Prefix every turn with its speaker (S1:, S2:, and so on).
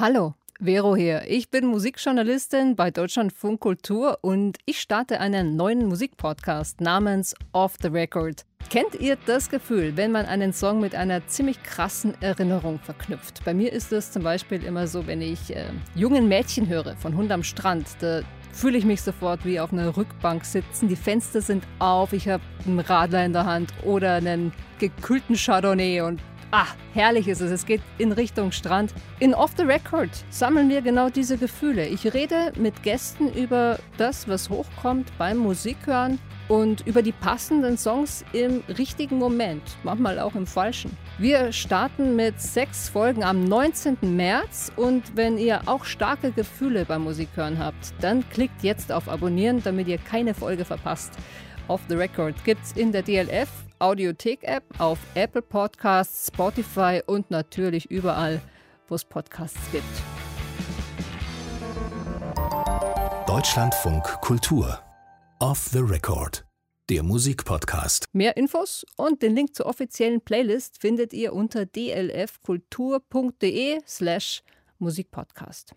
S1: Hallo, Vero hier. Ich bin Musikjournalistin bei Deutschlandfunk Kultur und ich starte einen neuen Musikpodcast namens Off the Record. Kennt ihr das Gefühl, wenn man einen Song mit einer ziemlich krassen Erinnerung verknüpft? Bei mir ist es zum Beispiel immer so, wenn ich äh, jungen Mädchen höre von Hund am Strand, da fühle ich mich sofort wie auf einer Rückbank sitzen. Die Fenster sind auf, ich habe einen Radler in der Hand oder einen gekühlten Chardonnay und Ah, herrlich ist es. Es geht in Richtung Strand. In Off the Record sammeln wir genau diese Gefühle. Ich rede mit Gästen über das, was hochkommt beim Musikhören und über die passenden Songs im richtigen Moment, manchmal auch im falschen. Wir starten mit sechs Folgen am 19. März und wenn ihr auch starke Gefühle beim Musikhören habt, dann klickt jetzt auf Abonnieren, damit ihr keine Folge verpasst. Off the Record gibt's in der DLF Audiothek-App, auf Apple Podcasts, Spotify und natürlich überall, wo es Podcasts gibt.
S2: Deutschlandfunk Kultur. Off the Record. Der Musikpodcast.
S1: Mehr Infos und den Link zur offiziellen Playlist findet ihr unter dlfkultur.de slash Musikpodcast.